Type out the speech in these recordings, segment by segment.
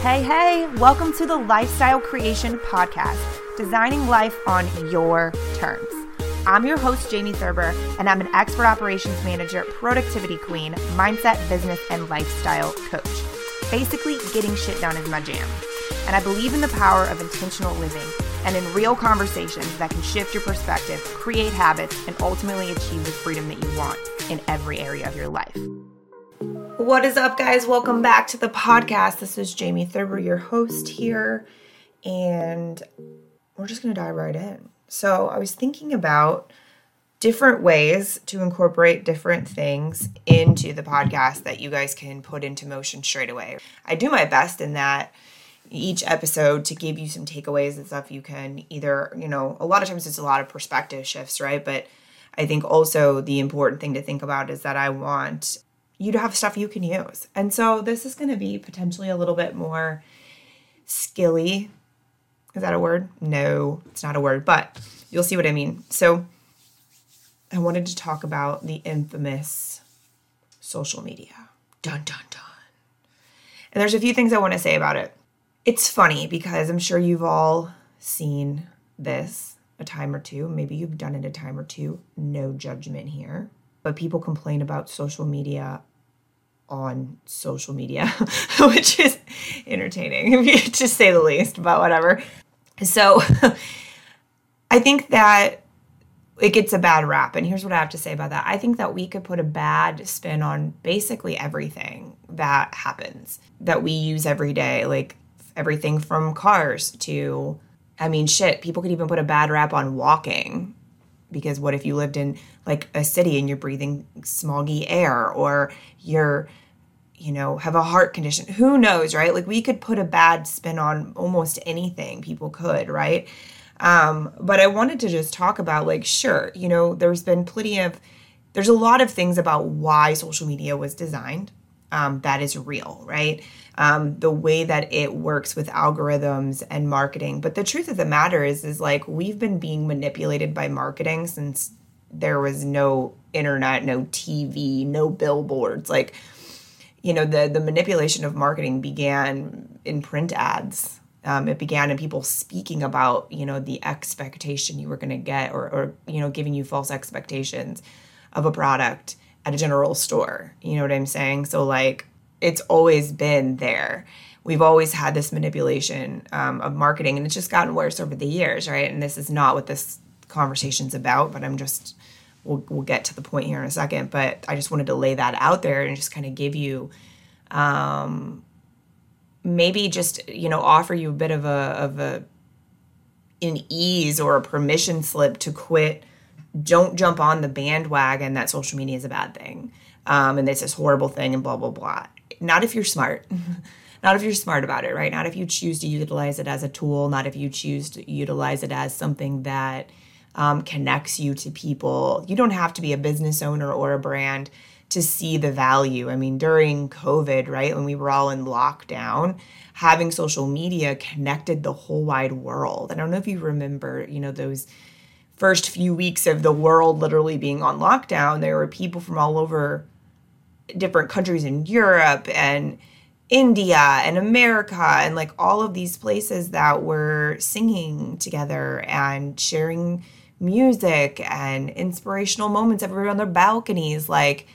Hey, hey, welcome to the Lifestyle Creation Podcast, designing life on your terms. I'm your host, Jamie Thurber, and I'm an expert operations manager, productivity queen, mindset, business, and lifestyle coach. Basically, getting shit done is my jam. And I believe in the power of intentional living and in real conversations that can shift your perspective, create habits, and ultimately achieve the freedom that you want in every area of your life. What is up, guys? Welcome back to the podcast. This is Jamie Thurber, your host here, and we're just going to dive right in. So, I was thinking about different ways to incorporate different things into the podcast that you guys can put into motion straight away. I do my best in that each episode to give you some takeaways and stuff you can either, you know, a lot of times it's a lot of perspective shifts, right? But I think also the important thing to think about is that I want you have stuff you can use. And so this is going to be potentially a little bit more skilly. Is that a word? No, it's not a word, but you'll see what I mean. So I wanted to talk about the infamous social media. Dun dun dun. And there's a few things I want to say about it. It's funny because I'm sure you've all seen this a time or two. Maybe you've done it a time or two. No judgment here. But people complain about social media on social media, which is entertaining, to say the least, but whatever. So I think that it gets a bad rap. And here's what I have to say about that I think that we could put a bad spin on basically everything that happens that we use every day. Like everything from cars to, I mean, shit, people could even put a bad rap on walking. Because what if you lived in like a city and you're breathing smoggy air or you're, you know, have a heart condition? Who knows, right? Like we could put a bad spin on almost anything. People could, right? Um, but I wanted to just talk about like, sure, you know, there's been plenty of, there's a lot of things about why social media was designed um, that is real, right? Um, the way that it works with algorithms and marketing. But the truth of the matter is, is like we've been being manipulated by marketing since there was no internet, no TV, no billboards. Like, you know, the the manipulation of marketing began in print ads. Um, it began in people speaking about, you know, the expectation you were going to get, or, or you know, giving you false expectations of a product at a general store. You know what I'm saying? So, like, it's always been there. We've always had this manipulation um, of marketing, and it's just gotten worse over the years, right? And this is not what this conversation's about, but I'm just, we'll, we'll get to the point here in a second. But I just wanted to lay that out there and just kind of give you, um, maybe just, you know, offer you a bit of a, of a, an ease or a permission slip to quit. Don't jump on the bandwagon that social media is a bad thing um, and it's this horrible thing and blah blah blah. Not if you're smart. Not if you're smart about it right? Not if you choose to utilize it as a tool. Not if you choose to utilize it as something that um, connects you to people. You don't have to be a business owner or a brand to see the value. I mean during covid right when we were all in lockdown having social media connected the whole wide world. I don't know if you remember you know those first few weeks of the world literally being on lockdown, there were people from all over different countries in Europe and India and America and like all of these places that were singing together and sharing music and inspirational moments everywhere on their balconies. Like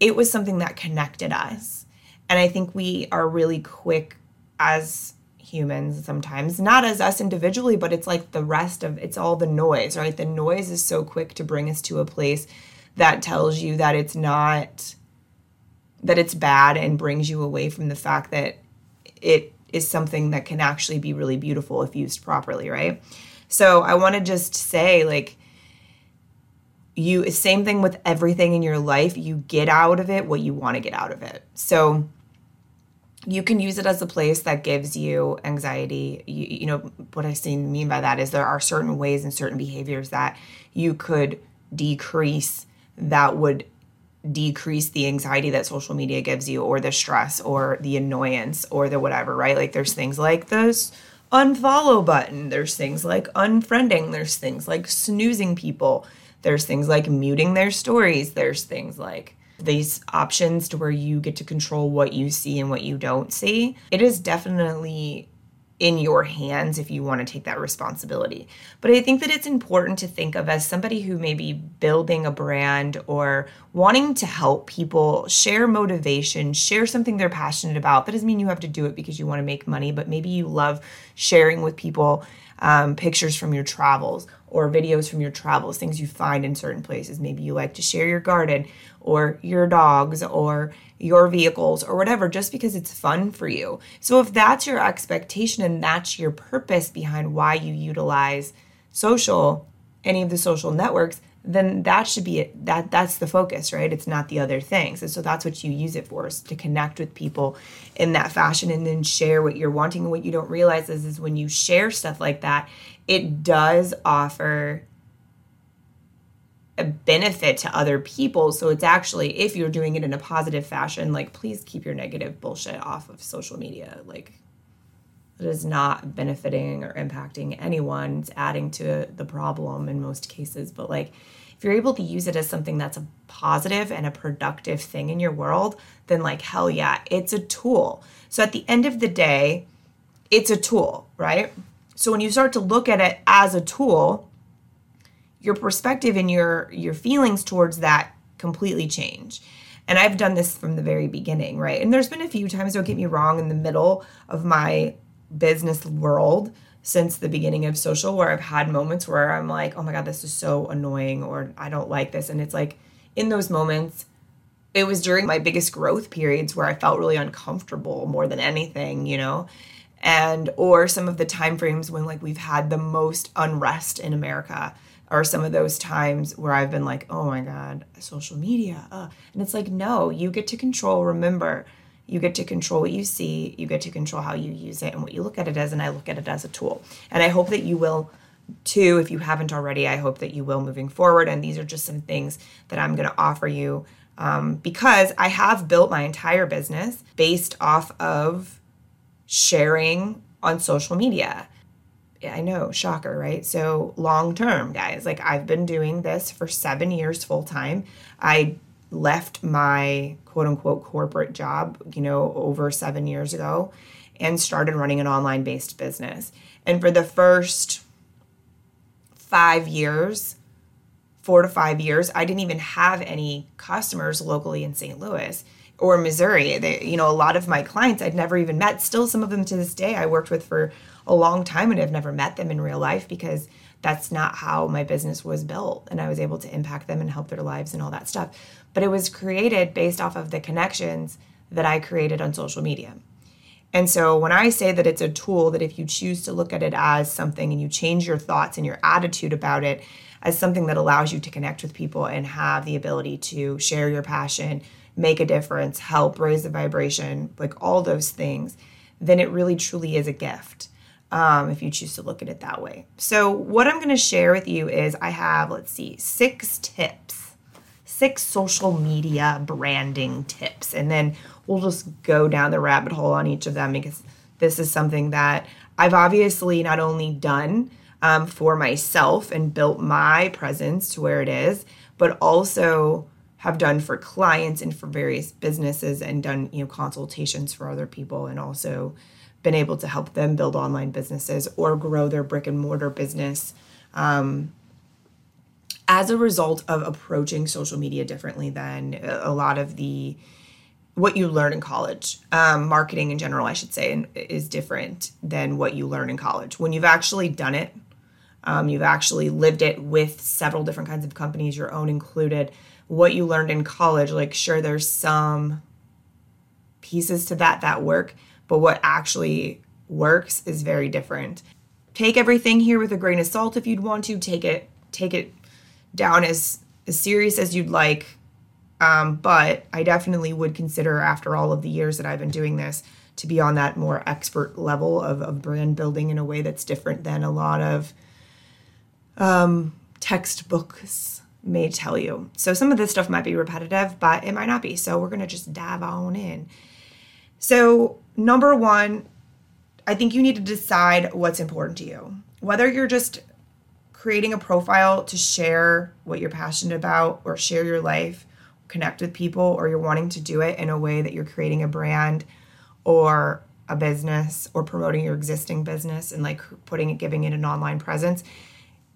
it was something that connected us. And I think we are really quick as humans sometimes, not as us individually, but it's like the rest of it's all the noise, right? The noise is so quick to bring us to a place that tells you that it's not that it's bad and brings you away from the fact that it is something that can actually be really beautiful if used properly, right? So I want to just say like you same thing with everything in your life, you get out of it what you want to get out of it. So you can use it as a place that gives you anxiety. You, you, know, what I mean by that is there are certain ways and certain behaviors that you could decrease that would decrease the anxiety that social media gives you or the stress or the annoyance or the whatever, right? Like there's things like this unfollow button, there's things like unfriending, there's things like snoozing people, there's things like muting their stories, there's things like these options to where you get to control what you see and what you don't see, it is definitely in your hands if you want to take that responsibility. But I think that it's important to think of as somebody who may be building a brand or wanting to help people share motivation, share something they're passionate about. That doesn't mean you have to do it because you want to make money, but maybe you love sharing with people um, pictures from your travels or videos from your travels, things you find in certain places. Maybe you like to share your garden or your dogs or your vehicles or whatever just because it's fun for you. So if that's your expectation and that's your purpose behind why you utilize social any of the social networks, then that should be it. that that's the focus, right? It's not the other things. And so that's what you use it for is to connect with people in that fashion and then share what you're wanting. And what you don't realize is, is when you share stuff like that, it does offer a benefit to other people. So it's actually, if you're doing it in a positive fashion, like please keep your negative bullshit off of social media. Like it is not benefiting or impacting anyone. It's adding to the problem in most cases. But like if you're able to use it as something that's a positive and a productive thing in your world, then like hell yeah, it's a tool. So at the end of the day, it's a tool, right? So when you start to look at it as a tool, your perspective and your your feelings towards that completely change. And I've done this from the very beginning, right? And there's been a few times, don't get me wrong, in the middle of my business world since the beginning of social where I've had moments where I'm like, oh my God, this is so annoying or I don't like this. And it's like in those moments, it was during my biggest growth periods where I felt really uncomfortable more than anything, you know? And or some of the time frames when like we've had the most unrest in America are some of those times where I've been like, oh my God, social media. Uh. And it's like, no, you get to control. Remember, you get to control what you see, you get to control how you use it and what you look at it as. And I look at it as a tool. And I hope that you will too. If you haven't already, I hope that you will moving forward. And these are just some things that I'm going to offer you um, because I have built my entire business based off of sharing on social media. I know, shocker, right? So long term, guys, like I've been doing this for seven years full time. I left my quote unquote corporate job, you know, over seven years ago and started running an online based business. And for the first five years, four to five years, I didn't even have any customers locally in St. Louis or Missouri. They, you know, a lot of my clients I'd never even met. Still, some of them to this day I worked with for a long time and I've never met them in real life because that's not how my business was built. And I was able to impact them and help their lives and all that stuff. But it was created based off of the connections that I created on social media. And so when I say that it's a tool that if you choose to look at it as something and you change your thoughts and your attitude about it as something that allows you to connect with people and have the ability to share your passion, make a difference, help raise the vibration, like all those things, then it really truly is a gift um, if you choose to look at it that way. So, what I'm going to share with you is I have, let's see, six tips, six social media branding tips. And then we'll just go down the rabbit hole on each of them because this is something that I've obviously not only done um, for myself and built my presence to where it is, but also have done for clients and for various businesses and done you know consultations for other people and also been able to help them build online businesses or grow their brick and mortar business um, as a result of approaching social media differently than a lot of the what you learn in college. Um, marketing in general i should say is different than what you learn in college. When you've actually done it um, you've actually lived it with several different kinds of companies your own included what you learned in college like sure there's some pieces to that that work but what actually works is very different. Take everything here with a grain of salt if you'd want to. Take it take it down as as serious as you'd like. Um, but I definitely would consider after all of the years that I've been doing this to be on that more expert level of, of brand building in a way that's different than a lot of um, textbooks may tell you. So some of this stuff might be repetitive, but it might not be. So we're going to just dive on in. So, number one, I think you need to decide what's important to you. Whether you're just creating a profile to share what you're passionate about or share your life, connect with people or you're wanting to do it in a way that you're creating a brand or a business or promoting your existing business and like putting it giving it an online presence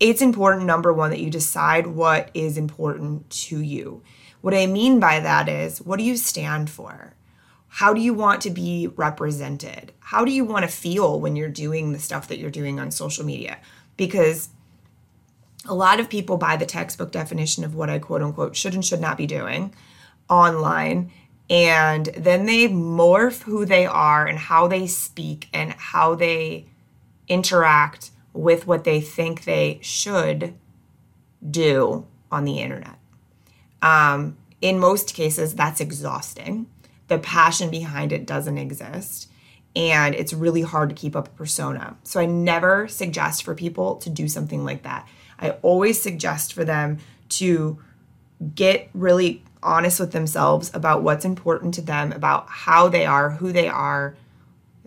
it's important number one that you decide what is important to you what i mean by that is what do you stand for how do you want to be represented how do you want to feel when you're doing the stuff that you're doing on social media because a lot of people buy the textbook definition of what I quote unquote should and should not be doing online. And then they morph who they are and how they speak and how they interact with what they think they should do on the internet. Um, in most cases, that's exhausting. The passion behind it doesn't exist. And it's really hard to keep up a persona. So I never suggest for people to do something like that. I always suggest for them to get really honest with themselves about what's important to them, about how they are, who they are,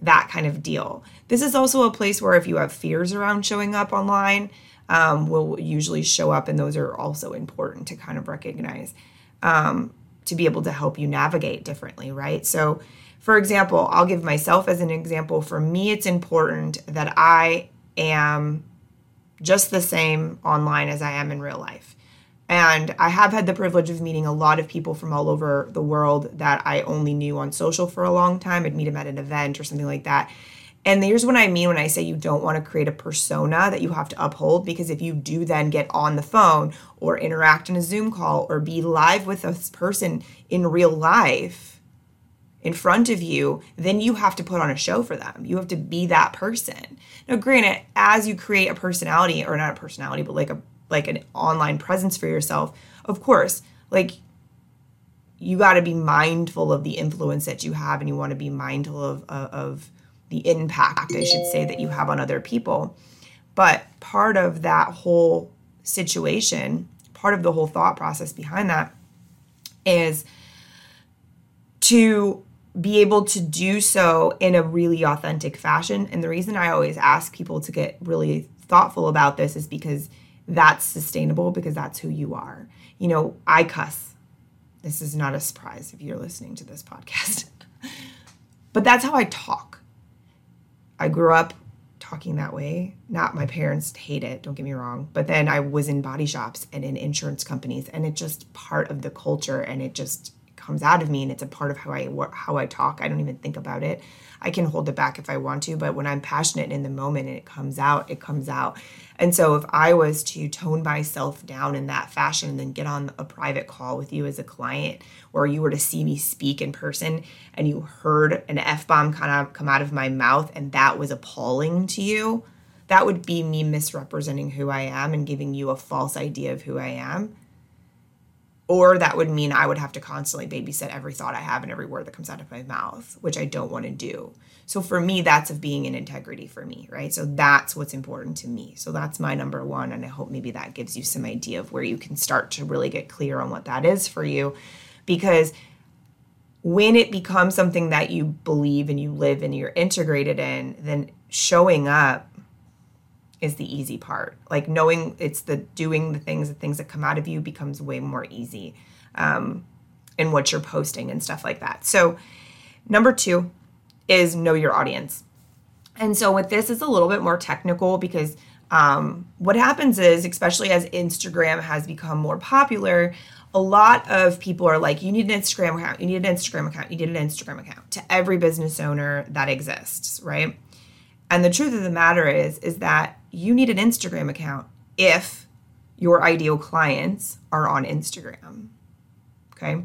that kind of deal. This is also a place where if you have fears around showing up online, um, will usually show up, and those are also important to kind of recognize um, to be able to help you navigate differently, right? So, for example, I'll give myself as an example. For me, it's important that I am just the same online as I am in real life. And I have had the privilege of meeting a lot of people from all over the world that I only knew on social for a long time. I'd meet them at an event or something like that. And here's what I mean when I say you don't want to create a persona that you have to uphold, because if you do then get on the phone or interact in a Zoom call or be live with a person in real life, in front of you, then you have to put on a show for them. You have to be that person. Now, granted, as you create a personality, or not a personality, but like a like an online presence for yourself, of course, like you got to be mindful of the influence that you have, and you want to be mindful of, of of the impact, I should say, that you have on other people. But part of that whole situation, part of the whole thought process behind that is to be able to do so in a really authentic fashion. And the reason I always ask people to get really thoughtful about this is because that's sustainable, because that's who you are. You know, I cuss. This is not a surprise if you're listening to this podcast. but that's how I talk. I grew up talking that way. Not my parents hate it, don't get me wrong. But then I was in body shops and in insurance companies, and it's just part of the culture and it just comes out of me and it's a part of how I how I talk. I don't even think about it. I can hold it back if I want to, but when I'm passionate in the moment and it comes out, it comes out. And so if I was to tone myself down in that fashion and then get on a private call with you as a client or you were to see me speak in person and you heard an F-bomb kind of come out of my mouth and that was appalling to you, that would be me misrepresenting who I am and giving you a false idea of who I am or that would mean I would have to constantly babysit every thought I have and every word that comes out of my mouth, which I don't want to do. So for me, that's of being in integrity for me, right? So that's what's important to me. So that's my number one. And I hope maybe that gives you some idea of where you can start to really get clear on what that is for you. Because when it becomes something that you believe and you live and you're integrated in, then showing up is the easy part. Like knowing it's the doing the things, the things that come out of you becomes way more easy um, in what you're posting and stuff like that. So, number two is know your audience. And so, with this, is a little bit more technical because um, what happens is, especially as Instagram has become more popular, a lot of people are like, you need an Instagram account, you need an Instagram account, you need an Instagram account to every business owner that exists, right? And the truth of the matter is, is that you need an Instagram account if your ideal clients are on Instagram. Okay.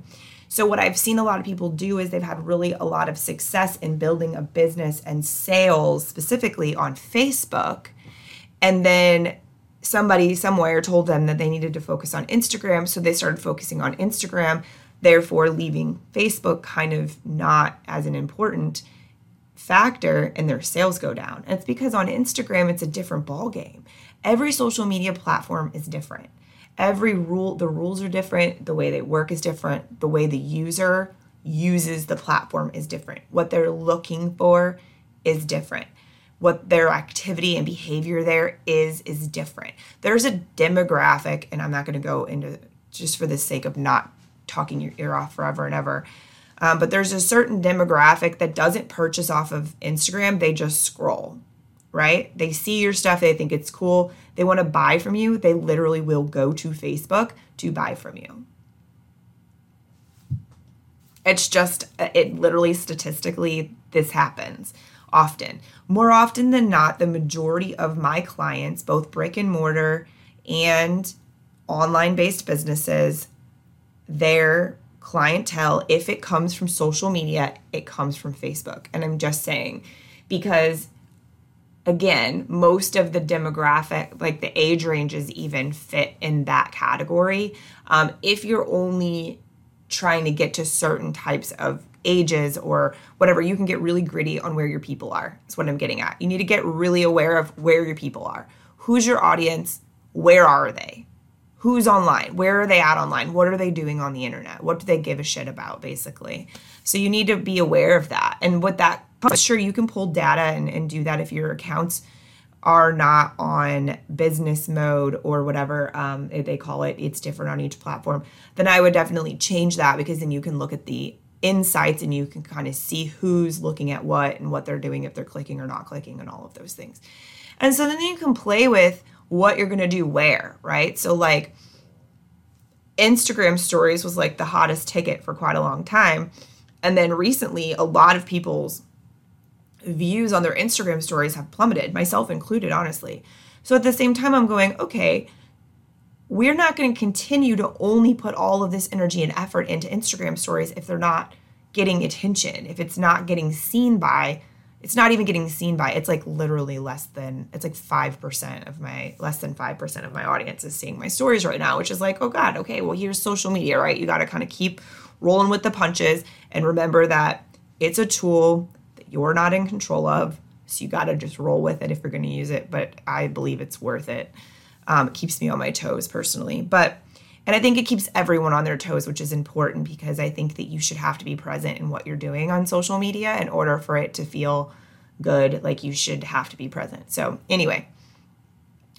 So, what I've seen a lot of people do is they've had really a lot of success in building a business and sales specifically on Facebook. And then somebody somewhere told them that they needed to focus on Instagram. So, they started focusing on Instagram, therefore, leaving Facebook kind of not as an important factor and their sales go down. And it's because on Instagram it's a different ball game. Every social media platform is different. Every rule the rules are different, the way they work is different, the way the user uses the platform is different. What they're looking for is different. What their activity and behavior there is is different. There's a demographic and I'm not going to go into just for the sake of not talking your ear off forever and ever. Um, but there's a certain demographic that doesn't purchase off of Instagram, they just scroll, right? They see your stuff, they think it's cool, they want to buy from you, they literally will go to Facebook to buy from you. It's just, it literally statistically, this happens often. More often than not, the majority of my clients, both brick and mortar and online based businesses, their clientele, if it comes from social media, it comes from Facebook. And I'm just saying, because again, most of the demographic, like the age ranges, even fit in that category. Um, if you're only trying to get to certain types of ages or whatever, you can get really gritty on where your people are. That's what I'm getting at. You need to get really aware of where your people are. Who's your audience? Where are they? Who's online? Where are they at online? What are they doing on the internet? What do they give a shit about, basically? So you need to be aware of that. And what that, sure, you can pull data and, and do that if your accounts are not on business mode or whatever um, they call it, it's different on each platform, then I would definitely change that because then you can look at the insights and you can kind of see who's looking at what and what they're doing if they're clicking or not clicking and all of those things. And so then you can play with what you're going to do where, right? So, like, Instagram stories was like the hottest ticket for quite a long time. And then recently, a lot of people's views on their Instagram stories have plummeted, myself included, honestly. So at the same time, I'm going, okay, we're not going to continue to only put all of this energy and effort into Instagram stories if they're not getting attention, if it's not getting seen by, it's not even getting seen by, it's like literally less than, it's like 5% of my, less than 5% of my audience is seeing my stories right now, which is like, oh God, okay, well, here's social media, right? You got to kind of keep rolling with the punches and remember that it's a tool that you're not in control of. So you got to just roll with it if you're going to use it. But I believe it's worth it. Um, it keeps me on my toes personally. But, and I think it keeps everyone on their toes, which is important because I think that you should have to be present in what you're doing on social media in order for it to feel good. Like you should have to be present. So, anyway,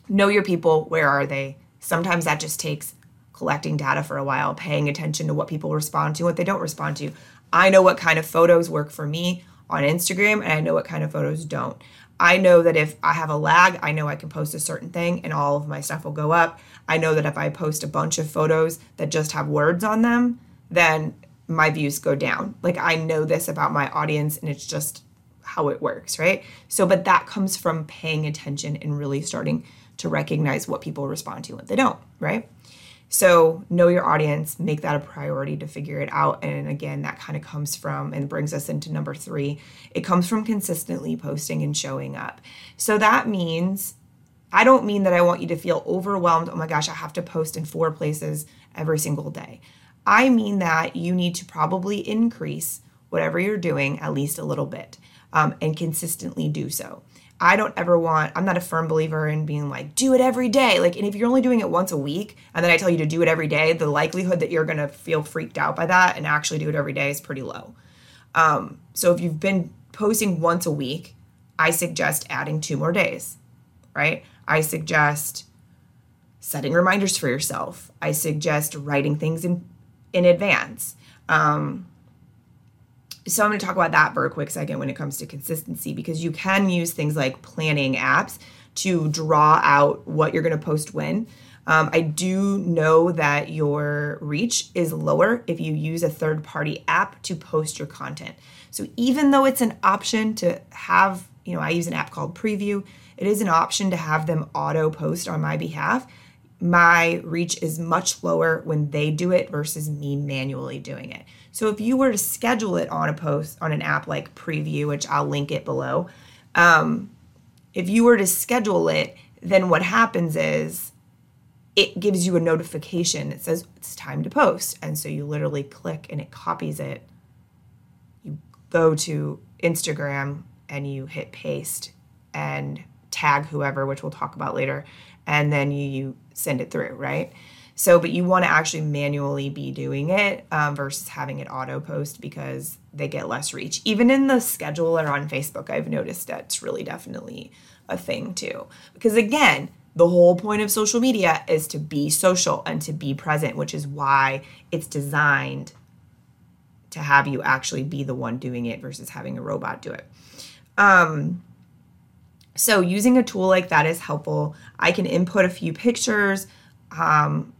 know your people. Where are they? Sometimes that just takes collecting data for a while, paying attention to what people respond to, what they don't respond to. I know what kind of photos work for me on Instagram and I know what kind of photos don't. I know that if I have a lag, I know I can post a certain thing and all of my stuff will go up. I know that if I post a bunch of photos that just have words on them, then my views go down. Like I know this about my audience and it's just how it works, right? So, but that comes from paying attention and really starting to recognize what people respond to and what they don't, right? So, know your audience, make that a priority to figure it out. And again, that kind of comes from and brings us into number three it comes from consistently posting and showing up. So, that means I don't mean that I want you to feel overwhelmed. Oh my gosh, I have to post in four places every single day. I mean that you need to probably increase whatever you're doing at least a little bit um, and consistently do so. I don't ever want, I'm not a firm believer in being like, do it every day. Like, and if you're only doing it once a week and then I tell you to do it every day, the likelihood that you're going to feel freaked out by that and actually do it every day is pretty low. Um, so if you've been posting once a week, I suggest adding two more days, right? I suggest setting reminders for yourself. I suggest writing things in in advance. Um, so I'm going to talk about that for a quick second when it comes to consistency because you can use things like planning apps to draw out what you're going to post when. Um, I do know that your reach is lower if you use a third party app to post your content. So even though it's an option to have, you know, I use an app called Preview, it is an option to have them auto post on my behalf. My reach is much lower when they do it versus me manually doing it. So if you were to schedule it on a post on an app like Preview, which I'll link it below, um, if you were to schedule it, then what happens is it gives you a notification. It says it's time to post. And so you literally click and it copies it. You go to Instagram and you hit paste and tag whoever, which we'll talk about later. And then you, you send it through, right? So, but you want to actually manually be doing it um, versus having it auto post because they get less reach. Even in the scheduler on Facebook, I've noticed that's really definitely a thing too. Because again, the whole point of social media is to be social and to be present, which is why it's designed to have you actually be the one doing it versus having a robot do it. Um, so using a tool like that is helpful. I can input a few pictures um,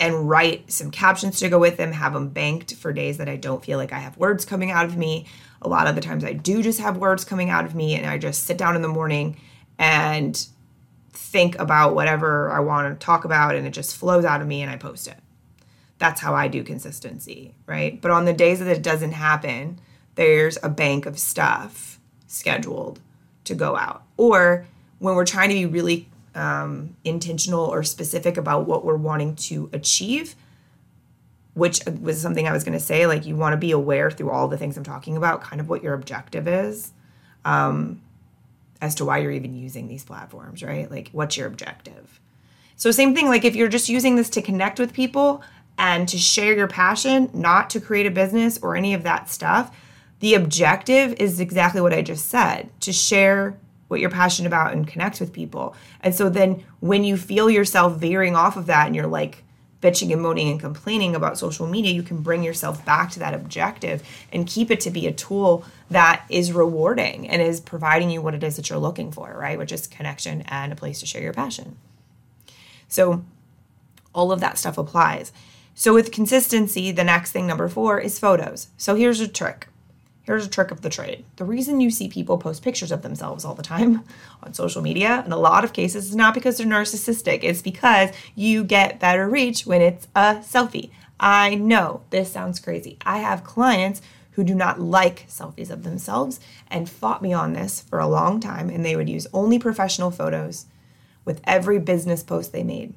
and write some captions to go with them, have them banked for days that I don't feel like I have words coming out of me. A lot of the times I do just have words coming out of me, and I just sit down in the morning and think about whatever I want to talk about, and it just flows out of me and I post it. That's how I do consistency, right? But on the days that it doesn't happen, there's a bank of stuff scheduled to go out. Or when we're trying to be really um, intentional or specific about what we're wanting to achieve, which was something I was going to say. Like, you want to be aware through all the things I'm talking about, kind of what your objective is um, as to why you're even using these platforms, right? Like, what's your objective? So, same thing, like, if you're just using this to connect with people and to share your passion, not to create a business or any of that stuff, the objective is exactly what I just said to share what you're passionate about and connect with people. And so then when you feel yourself veering off of that and you're like bitching and moaning and complaining about social media, you can bring yourself back to that objective and keep it to be a tool that is rewarding and is providing you what it is that you're looking for, right? Which is connection and a place to share your passion. So all of that stuff applies. So with consistency, the next thing, number four, is photos. So here's a trick Here's a trick of the trade. The reason you see people post pictures of themselves all the time on social media, in a lot of cases, is not because they're narcissistic. It's because you get better reach when it's a selfie. I know this sounds crazy. I have clients who do not like selfies of themselves and fought me on this for a long time, and they would use only professional photos with every business post they made.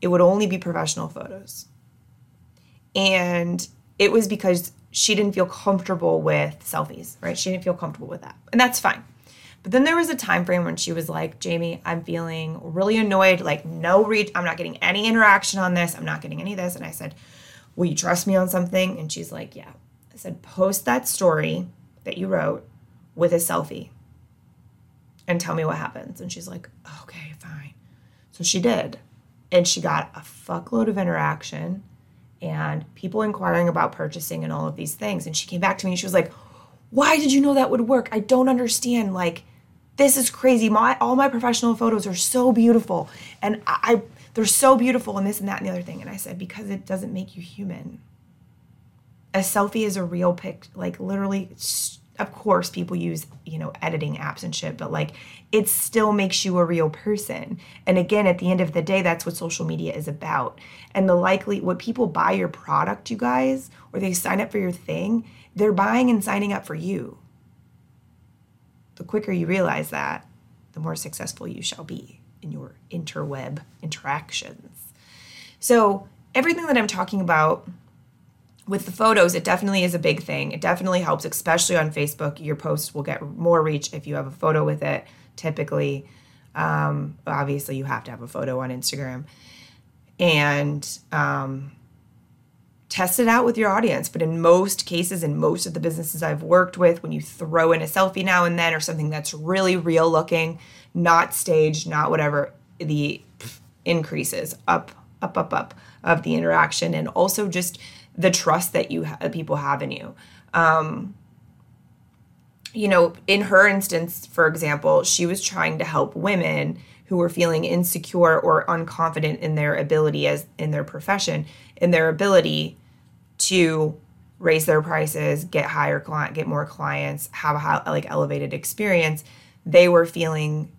It would only be professional photos. And it was because she didn't feel comfortable with selfies, right? She didn't feel comfortable with that. And that's fine. But then there was a time frame when she was like, Jamie, I'm feeling really annoyed, like no reach, I'm not getting any interaction on this, I'm not getting any of this. And I said, Will you trust me on something? And she's like, Yeah. I said, post that story that you wrote with a selfie and tell me what happens. And she's like, Okay, fine. So she did. And she got a fuckload of interaction and people inquiring about purchasing and all of these things. And she came back to me and she was like, Why did you know that would work? I don't understand. Like, this is crazy. My all my professional photos are so beautiful. And I, I they're so beautiful and this and that and the other thing. And I said, because it doesn't make you human. A selfie is a real pic, like literally of course people use you know editing apps and shit but like it still makes you a real person. And again at the end of the day that's what social media is about. And the likely what people buy your product you guys or they sign up for your thing they're buying and signing up for you. The quicker you realize that the more successful you shall be in your interweb interactions. So everything that i'm talking about with the photos, it definitely is a big thing. It definitely helps, especially on Facebook. Your post will get more reach if you have a photo with it. Typically, um, obviously, you have to have a photo on Instagram and um, test it out with your audience. But in most cases, in most of the businesses I've worked with, when you throw in a selfie now and then or something that's really real looking, not staged, not whatever, the increases up, up, up, up of the interaction and also just the trust that you ha- people have in you. Um, you know, in her instance, for example, she was trying to help women who were feeling insecure or unconfident in their ability as in their profession, in their ability to raise their prices, get higher client, get more clients, have a high, like elevated experience. They were feeling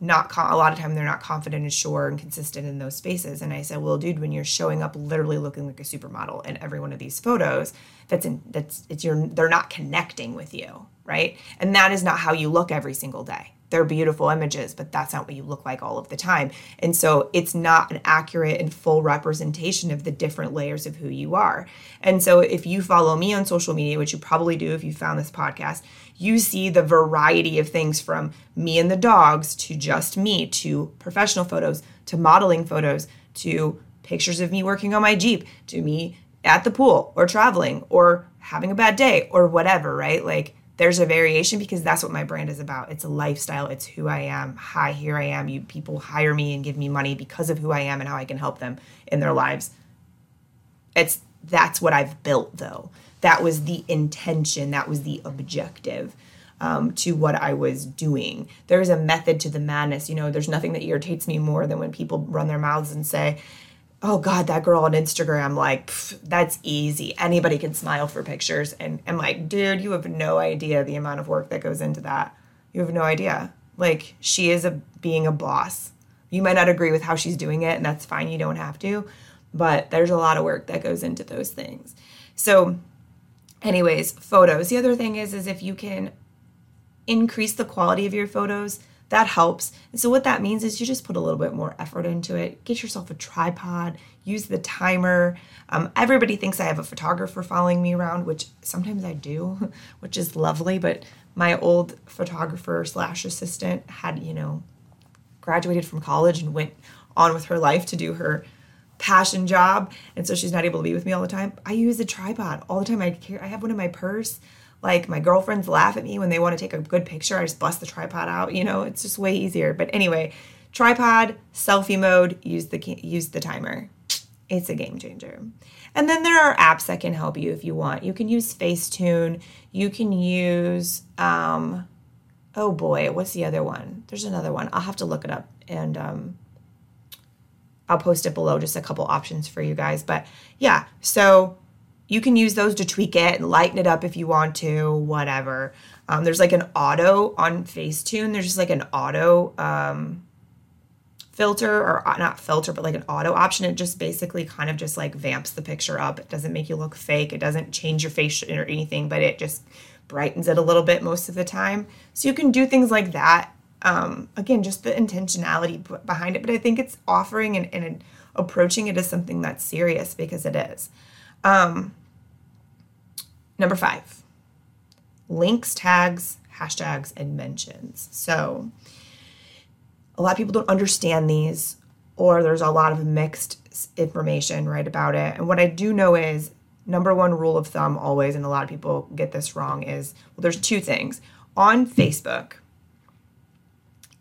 not con- a lot of time they're not confident and sure and consistent in those spaces. And i said well dude when you're showing up literally looking like a supermodel in every one of these photos that's in that's it's your they're not connecting with you right? And that is not how you look every single day they're beautiful images, but that's not what you look like all of the time. And so it's not an accurate and full representation of the different layers of who you are. And so if you follow me on social media, which you probably do if you found this podcast, you see the variety of things from me and the dogs to just me to professional photos to modeling photos to pictures of me working on my Jeep to me at the pool or traveling or having a bad day or whatever, right? Like there's a variation because that's what my brand is about. It's a lifestyle. It's who I am. Hi, here I am. You people hire me and give me money because of who I am and how I can help them in their lives. It's that's what I've built though. That was the intention. That was the objective. Um, to what I was doing. There's a method to the madness. You know, there's nothing that irritates me more than when people run their mouths and say, oh god that girl on instagram like that's easy. Anybody can smile for pictures and i'm like dude you have no idea the amount of work that goes into that. You have no idea. Like she is a being a boss. You might not agree with how she's doing it and that's fine you don't have to but there's a lot of work that goes into those things. So anyways photos. The other thing is is if you can increase the quality of your photos that helps. And so what that means is you just put a little bit more effort into it. Get yourself a tripod, use the timer. Um, everybody thinks I have a photographer following me around, which sometimes I do, which is lovely. But my old photographer slash assistant had, you know, graduated from college and went on with her life to do her passion job and so she's not able to be with me all the time i use a tripod all the time i care i have one in my purse like my girlfriends laugh at me when they want to take a good picture. I just bust the tripod out. You know, it's just way easier. But anyway, tripod, selfie mode, use the use the timer. It's a game changer. And then there are apps that can help you if you want. You can use Facetune. You can use um, oh boy, what's the other one? There's another one. I'll have to look it up and um, I'll post it below. Just a couple options for you guys. But yeah, so you can use those to tweak it and lighten it up if you want to, whatever. Um, there's like an auto on Facetune. There's just like an auto um, filter, or uh, not filter, but like an auto option. It just basically kind of just like vamps the picture up. It doesn't make you look fake. It doesn't change your face or anything, but it just brightens it a little bit most of the time. So you can do things like that. Um, again, just the intentionality behind it. But I think it's offering and, and approaching it as something that's serious because it is. Um, number five, links, tags, hashtags, and mentions. So a lot of people don't understand these, or there's a lot of mixed information right about it. And what I do know is number one rule of thumb always, and a lot of people get this wrong, is well, there's two things. On Facebook,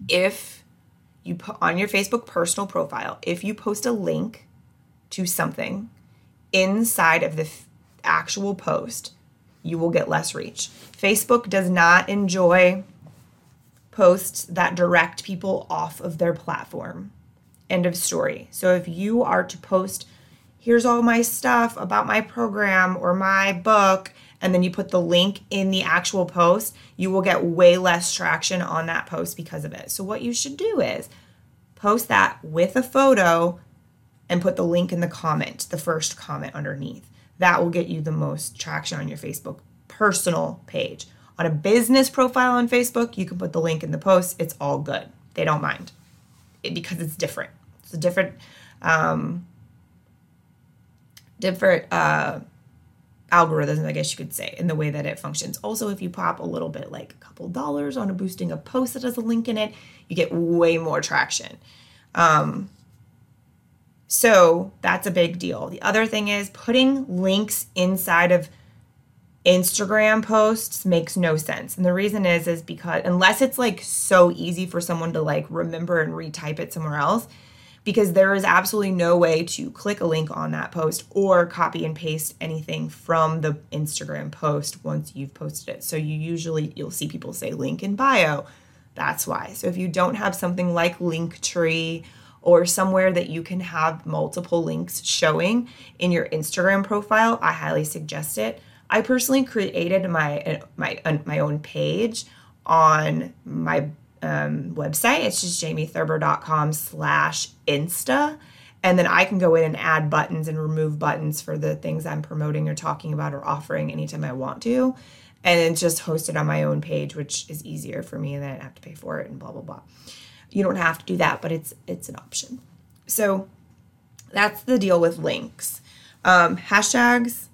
if you put on your Facebook personal profile, if you post a link to something inside of the f- actual post, you will get less reach. Facebook does not enjoy posts that direct people off of their platform. End of story. So if you are to post, here's all my stuff about my program or my book, and then you put the link in the actual post, you will get way less traction on that post because of it. So what you should do is post that with a photo and put the link in the comment, the first comment underneath. That will get you the most traction on your Facebook personal page. On a business profile on Facebook, you can put the link in the post. It's all good. They don't mind it, because it's different. It's a different, um, different uh, algorithm, I guess you could say, in the way that it functions. Also, if you pop a little bit, like a couple dollars on a boosting a post that has a link in it, you get way more traction. Um, so that's a big deal. The other thing is putting links inside of Instagram posts makes no sense. And the reason is is because unless it's like so easy for someone to like remember and retype it somewhere else, because there is absolutely no way to click a link on that post or copy and paste anything from the Instagram post once you've posted it. So you usually you'll see people say link in bio. That's why. So if you don't have something like Linktree or somewhere that you can have multiple links showing in your Instagram profile, I highly suggest it. I personally created my my my own page on my um, website. It's just jamiethurber.com slash insta. And then I can go in and add buttons and remove buttons for the things I'm promoting or talking about or offering anytime I want to. And then just host it on my own page, which is easier for me and then I have to pay for it and blah, blah, blah. You don't have to do that, but it's it's an option. So that's the deal with links. Um, hashtags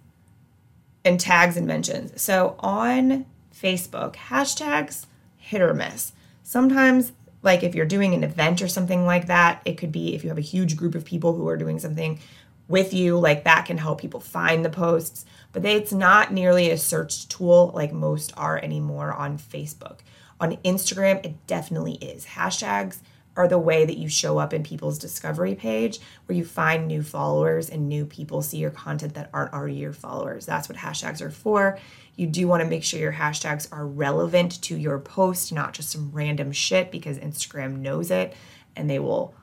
and tags and mentions. So on Facebook, hashtags hit or miss. Sometimes, like if you're doing an event or something like that, it could be if you have a huge group of people who are doing something with you. Like that can help people find the posts, but they, it's not nearly a search tool like most are anymore on Facebook. On Instagram, it definitely is. Hashtags are the way that you show up in people's discovery page where you find new followers and new people see your content that aren't already your followers. That's what hashtags are for. You do want to make sure your hashtags are relevant to your post, not just some random shit because Instagram knows it and they will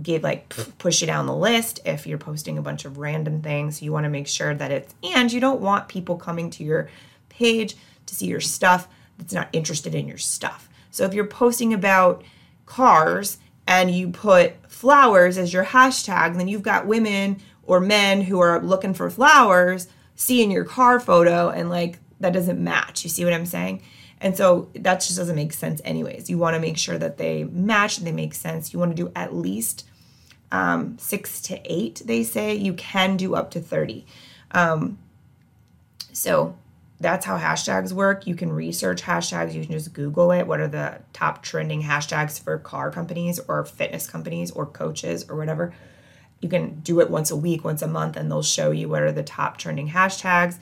give like push you down the list if you're posting a bunch of random things. You want to make sure that it's and you don't want people coming to your page to see your stuff that's not interested in your stuff. So if you're posting about cars and you put flowers as your hashtag, then you've got women or men who are looking for flowers seeing your car photo and like that doesn't match. You see what I'm saying? And so that just doesn't make sense, anyways. You want to make sure that they match, they make sense. You want to do at least um, six to eight, they say. You can do up to 30. Um, so that's how hashtags work. You can research hashtags. You can just Google it. What are the top trending hashtags for car companies or fitness companies or coaches or whatever? You can do it once a week, once a month, and they'll show you what are the top trending hashtags.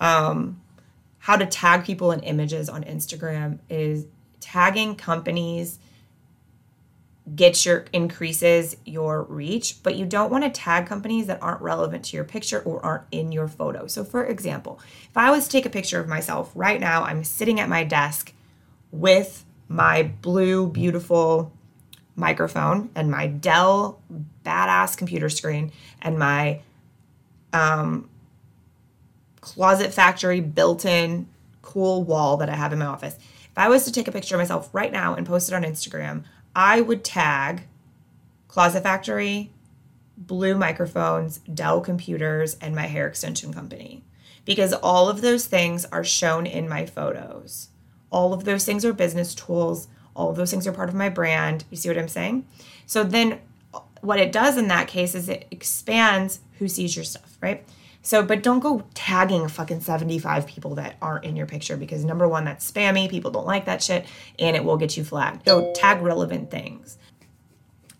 Um, how to tag people in images on Instagram is tagging companies gets your increases your reach, but you don't want to tag companies that aren't relevant to your picture or aren't in your photo. So for example, if I was to take a picture of myself right now, I'm sitting at my desk with my blue beautiful microphone and my Dell badass computer screen and my um, closet factory built-in cool wall that I have in my office. If I was to take a picture of myself right now and post it on Instagram, I would tag Closet Factory, Blue Microphones, Dell Computers, and my hair extension company because all of those things are shown in my photos. All of those things are business tools. All of those things are part of my brand. You see what I'm saying? So then uh, what it does in that case is it expands who sees your stuff, right? So, but don't go tagging fucking 75 people that aren't in your picture because number one, that's spammy. People don't like that shit and it will get you flagged. So, tag relevant things.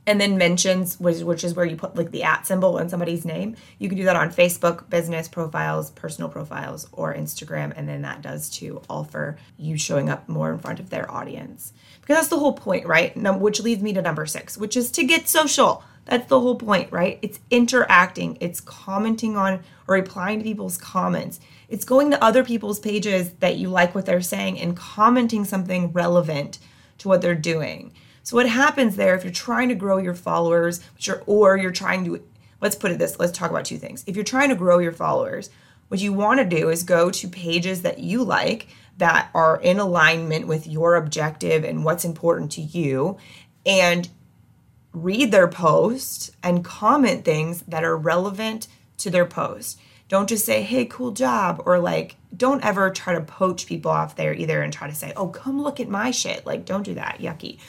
And then mentions, which, which is where you put like the at symbol in somebody's name. You can do that on Facebook, business profiles, personal profiles, or Instagram. And then that does to offer you showing up more in front of their audience. Because that's the whole point, right? Which leads me to number six, which is to get social that's the whole point, right? It's interacting, it's commenting on or replying to people's comments. It's going to other people's pages that you like what they're saying and commenting something relevant to what they're doing. So what happens there if you're trying to grow your followers, you're, or you're trying to let's put it this, let's talk about two things. If you're trying to grow your followers, what you want to do is go to pages that you like that are in alignment with your objective and what's important to you and read their post and comment things that are relevant to their post. Don't just say, hey, cool job, or like, don't ever try to poach people off there either and try to say, oh, come look at my shit. Like, don't do that. Yucky.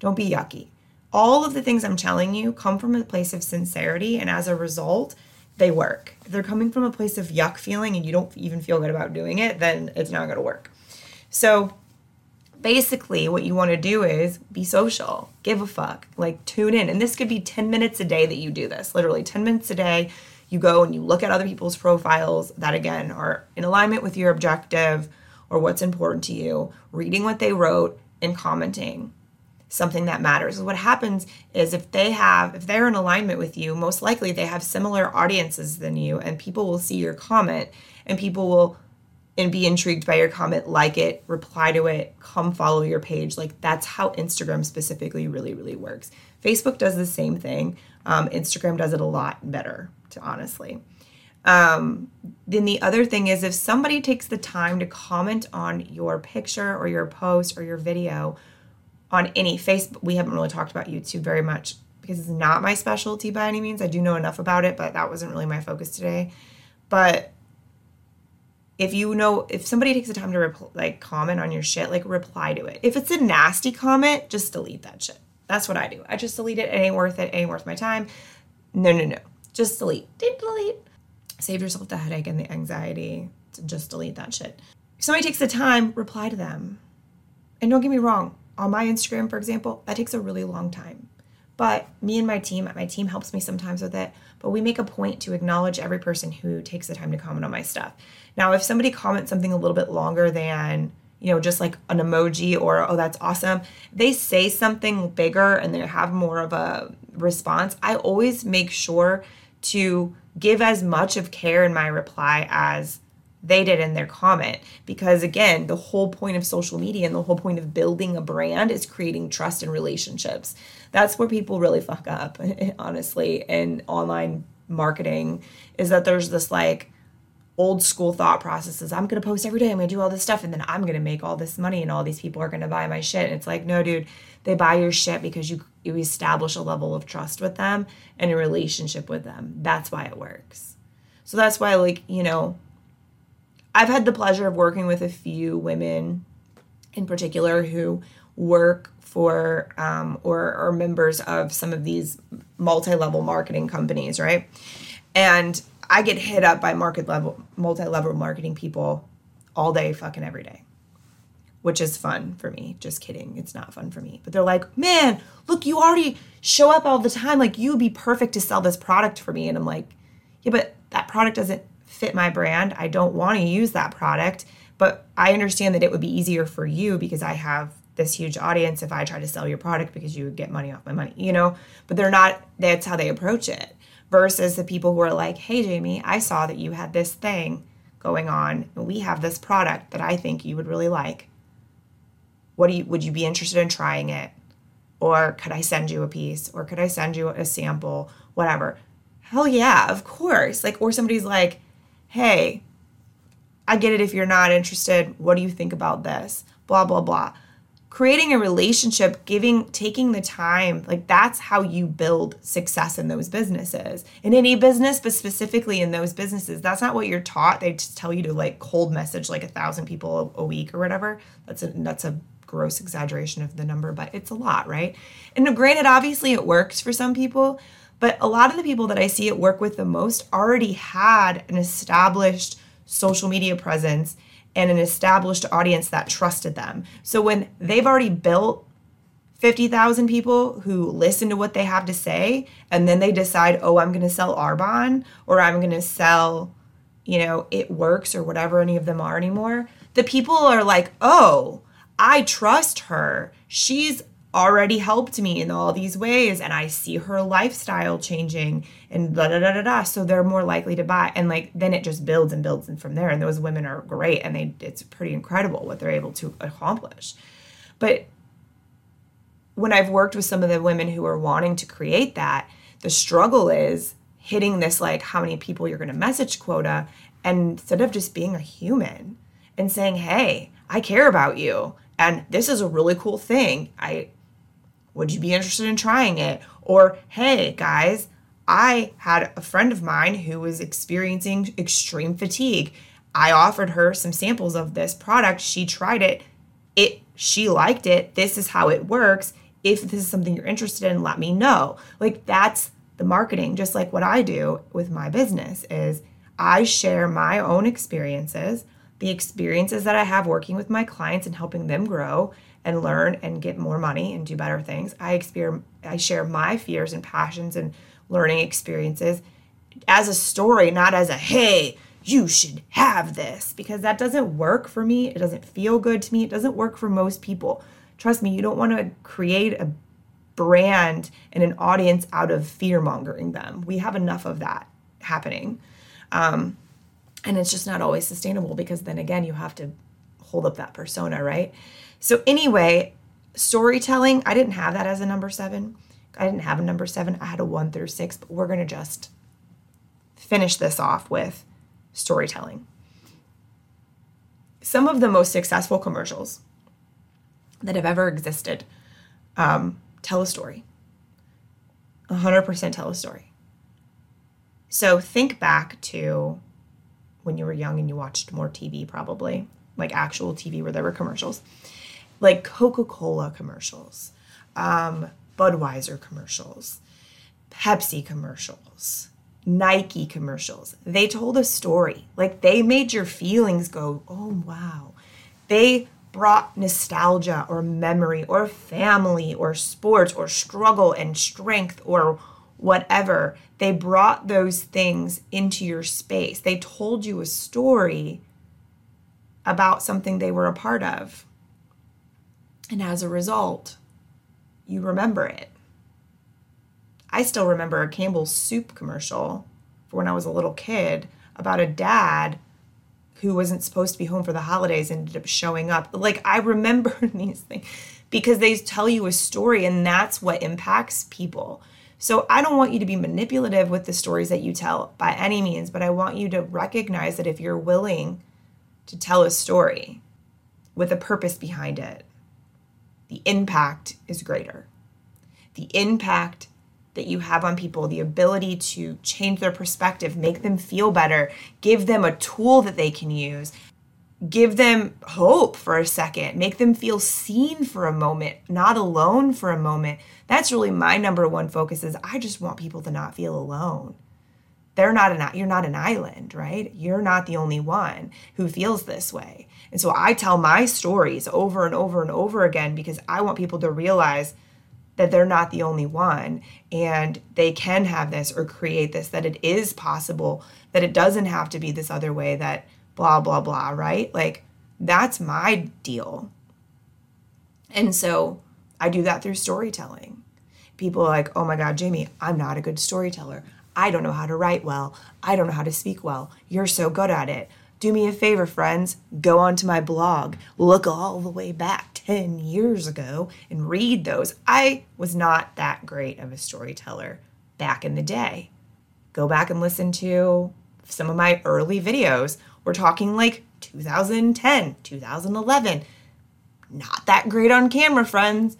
Don't be yucky. All of the things I'm telling you come from a place of sincerity, and as a result, they work. If they're coming from a place of yuck feeling and you don't even feel good about doing it, then it's not going to work. So, basically what you want to do is be social give a fuck like tune in and this could be 10 minutes a day that you do this literally 10 minutes a day you go and you look at other people's profiles that again are in alignment with your objective or what's important to you reading what they wrote and commenting something that matters what happens is if they have if they're in alignment with you most likely they have similar audiences than you and people will see your comment and people will and be intrigued by your comment, like it, reply to it, come follow your page. Like that's how Instagram specifically really, really works. Facebook does the same thing. Um, Instagram does it a lot better, to honestly. Um, then the other thing is if somebody takes the time to comment on your picture or your post or your video on any Facebook, we haven't really talked about YouTube very much because it's not my specialty by any means. I do know enough about it, but that wasn't really my focus today. But if you know if somebody takes the time to repl- like comment on your shit like reply to it. If it's a nasty comment just delete that shit. That's what i do. I just delete it, it ain't worth it, it ain't worth my time. No no no. Just delete. Delete. Save yourself the headache and the anxiety to just delete that shit. If somebody takes the time reply to them. And don't get me wrong on my instagram for example that takes a really long time But me and my team, my team helps me sometimes with it, but we make a point to acknowledge every person who takes the time to comment on my stuff. Now, if somebody comments something a little bit longer than, you know, just like an emoji or, oh, that's awesome, they say something bigger and they have more of a response, I always make sure to give as much of care in my reply as they did in their comment. Because again the whole point of social media and the whole point of building a brand is creating trust and relationships. That's where people really fuck up honestly in online marketing is that there's this like old school thought processes. I'm going to post every day i'm going to do all this stuff and then i'm going to make all this money and all these people are going to buy my shit. And it's like no dude they buy your shit because you you establish a level of trust with them and a relationship with them. That's why it works. So that's why like you know I've had the pleasure of working with a few women in particular who work for um, or are members of some of these multi-level marketing companies, right? And I get hit up by market level, multi-level marketing people all day, fucking every day, which is fun for me. Just kidding, it's not fun for me. But they're like, man, look, you already show up all the time. Like you would be perfect to sell this product for me. And I'm like, yeah, but that product doesn't fit my brand. I don't want to use that product, but I understand that it would be easier for you because I have this huge audience if I try to sell your product because you would get money off my money, you know? But they're not, that's how they approach it. Versus the people who are like, hey, Jamie, I saw that you had this thing going on and we have this product that I think you would really like. What do you, would you be interested in trying it? Or could I send you a piece? Or could I send you a sample? Whatever. Hell yeah, of course. Like, or somebody's like, hey, I get it if you're not interested. What do you think about this? Blah, blah, blah. Creating a relationship, giving, taking the time, like that's how you build success in those businesses. In any business, but specifically in those businesses, that's not what you're taught. They just tell you to like cold message like a thousand people a, week or whatever. That's a that's a gross exaggeration of the number, but it's a lot, right? And granted, obviously it works for some people, but a lot of the people that I see at work with the most already had an established social media presence and an established audience that trusted them. So when they've already built 50,000 people who listen to what they have to say and then they decide, "Oh, I'm going to sell Arbonne or I'm going to sell, you know, it works or whatever any of them are anymore." The people are like, "Oh, I trust her. She's already helped me in all these ways and I see her lifestyle changing and da da da da da. So they're more likely to buy. And like then it just builds and builds and from there. And those women are great and they it's pretty incredible what they're able to accomplish. But when I've worked with some of the women who are wanting to create that, the struggle is hitting this like how many people you're going to message quota and instead of just being a human and saying, "Hey, I care about you." And this is a really cool thing. I would you be interested in trying it? Or, hey, guys, I had a friend of mine who was experiencing extreme fatigue. I offered her some samples of this product. She tried it. It she liked it. This is how it works. If this is something you're interested in, let me know. Like that's the marketing, just like what I do with my business is I share my own experiences, the experiences that I have working with my clients and helping them grow, and learn and get more money and do better things. I experience I share my fears and passions and learning experiences as a story, not as a hey, you should have this because that doesn't work for me. It doesn't feel good to me. It doesn't work for most people. Trust me, you don't want to create a brand and an audience out of fear mongering them. We have enough of that happening. Um, and it's just not always sustainable because then again, you have to hold up that persona, right? So, anyway, storytelling, I didn't have that as a number seven. I didn't have a number seven. I had a one through six, but we're going to just finish this off with storytelling. Some of the most successful commercials that have ever existed um, tell a story. 100% tell a story. So think back to when you were young and you watched more TV, probably, like actual TV where there were commercials like Coca Cola commercials, um, Budweiser commercials, Pepsi commercials, Nike commercials. They told a story. Like they made your feelings go, oh, wow. They brought nostalgia or memory or family or sports or struggle and strength or whatever. They brought those things into your space. They told you a story about something they were a part of. And as a result, you remember it. I still remember a Campbell's soup commercial for when I was a little kid about a dad who wasn't supposed to be home for the holidays ended up showing up. Like I remember these things because they tell you a story and that's what impacts people. So I don't want you to be manipulative with the stories that you tell by any means, but I want you to recognize that if you're willing to tell a story with a purpose behind it, the impact is greater. The impact that you have on people, the ability to change their perspective, make them feel better, give them a tool that they can use, give them hope for a second, make them feel seen for a moment, not alone for a moment. That's really my number one focus is I just want people to not feel alone. They're not an you're not an island, right? You're not the only one who feels this way. And so I tell my stories over and over and over again because I want people to realize that they're not the only one and they can have this or create this, that it is possible, that it doesn't have to be this other way, that blah, blah, blah, right? Like that's my deal. And so I do that through storytelling. People are like, oh my God, Jamie, I'm not a good storyteller. I don't know how to write well. I don't know how to speak well. You're so good at it. Do me a favor, friends. Go onto my blog. Look all the way back 10 years ago and read those. I was not that great of a storyteller back in the day. Go back and listen to some of my early videos. We're talking like 2010, 2011. Not that great on camera, friends.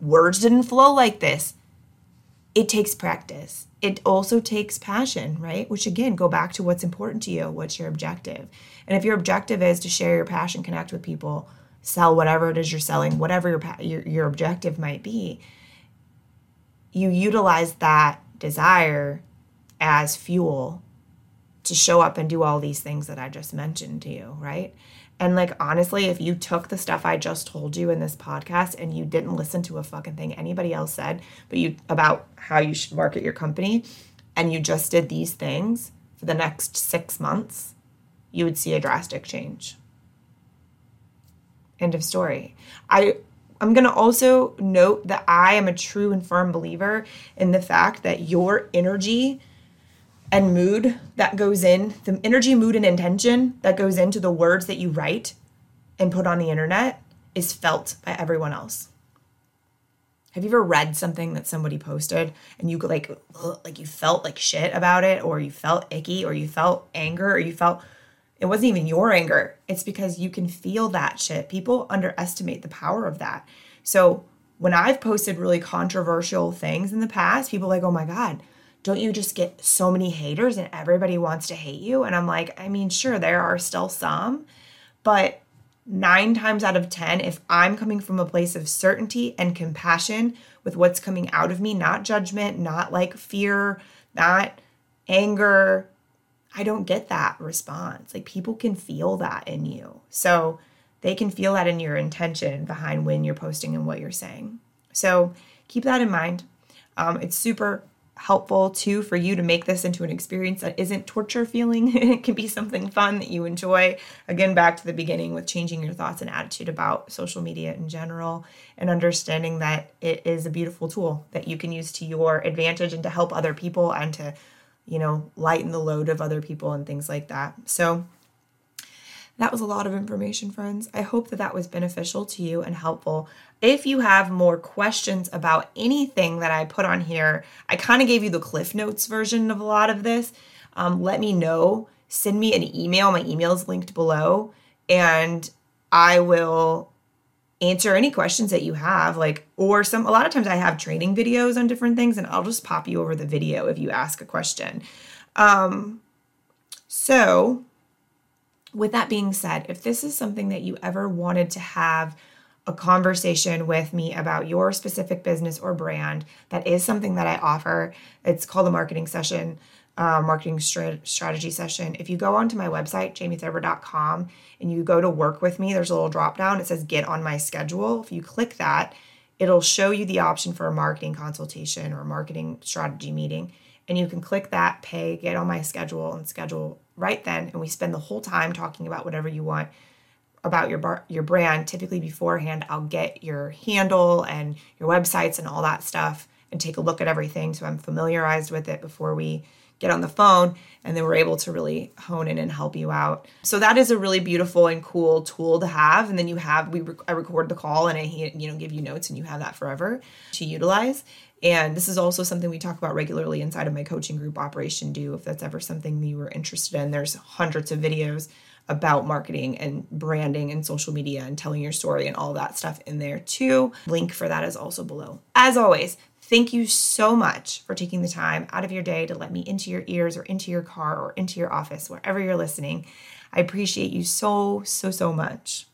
Words didn't flow like this. It takes practice it also takes passion, right? Which again, go back to what's important to you, what's your objective. And if your objective is to share your passion, connect with people, sell whatever it is you're selling, whatever your your, your objective might be, you utilize that desire as fuel to show up and do all these things that I just mentioned to you, right? And like honestly, if you took the stuff I just told you in this podcast and you didn't listen to a fucking thing anybody else said, but you about how you should market your company and you just did these things for the next 6 months, you would see a drastic change. End of story. I I'm going to also note that I am a true and firm believer in the fact that your energy and mood that goes in, the energy, mood, and intention that goes into the words that you write and put on the internet is felt by everyone else. Have you ever read something that somebody posted and you like like you felt like shit about it or you felt icky or you felt anger or you felt it wasn't even your anger. It's because you can feel that shit. People underestimate the power of that. So when I've posted really controversial things in the past, people like, "Oh my god, don't you just get so many haters and everybody wants to hate you? And I'm like, I mean, sure, there are still some, but nine times out of 10, if I'm coming from a place of certainty and compassion with what's coming out of me, not judgment, not like fear, not anger, I don't get that response. Like people can feel that in you. So they can feel that in your intention behind when you're posting and what you're saying. So keep that in mind. Um, it's super helpful too for you to make this into an experience that isn't torture feeling. it can be something fun that you enjoy. Again, back to the beginning with changing your thoughts and attitude about social media in general and understanding that it is a beautiful tool that you can use to your advantage and to help other people and to, you know, lighten the load of other people and things like that. So, that was a lot of information, friends. I hope that that was beneficial to you and helpful. If you have more questions about anything that I put on here, I kind of gave you the Cliff Notes version of a lot of this. Um, let me know. Send me an email. My email is linked below, and I will answer any questions that you have like or some a lot of times i have training videos on different things and i'll just pop you over the video if you ask a question um so with that being said, if this is something that you ever wanted to have a conversation with me about your specific business or brand, that is something that I offer. It's called a marketing session. uh, marketing strategy session, if you go onto my website, jamiethurber.com, and you go to work with me, there's a little drop down. It says get on my schedule. If you click that, it'll show you the option for a marketing consultation or marketing strategy meeting. And you can click that, pay, get on my schedule, and schedule right then. And we spend the whole time talking about whatever you want about your bar, your brand. Typically beforehand, I'll get your handle and your websites and all that stuff and take a look at everything so I'm familiarized with it before we get on the phone and then we're able to really hone in and help you out so that is a really beautiful and cool tool to have and then you have we i record the call and i you know give you notes and you have that forever to utilize and this is also something we talk about regularly inside of my coaching group operation do if that's ever something you were interested in there's hundreds of videos about marketing and branding and social media and telling your story and all that stuff in there too link for that is also below as always Thank you so much for taking the time out of your day to let me into your ears or into your car or into your office, wherever you're listening. I appreciate you so, so, so much.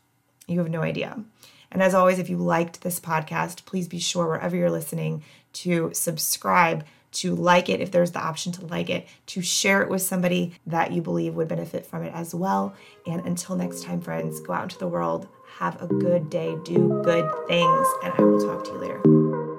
You have no idea. And as always, if you liked this podcast, please be sure wherever you're listening to subscribe, to like it if there's the option to like it, to share it with somebody that you believe would benefit from it as well. And until next time, friends, go out into the world, have a good day, do good things, and I will talk to you later.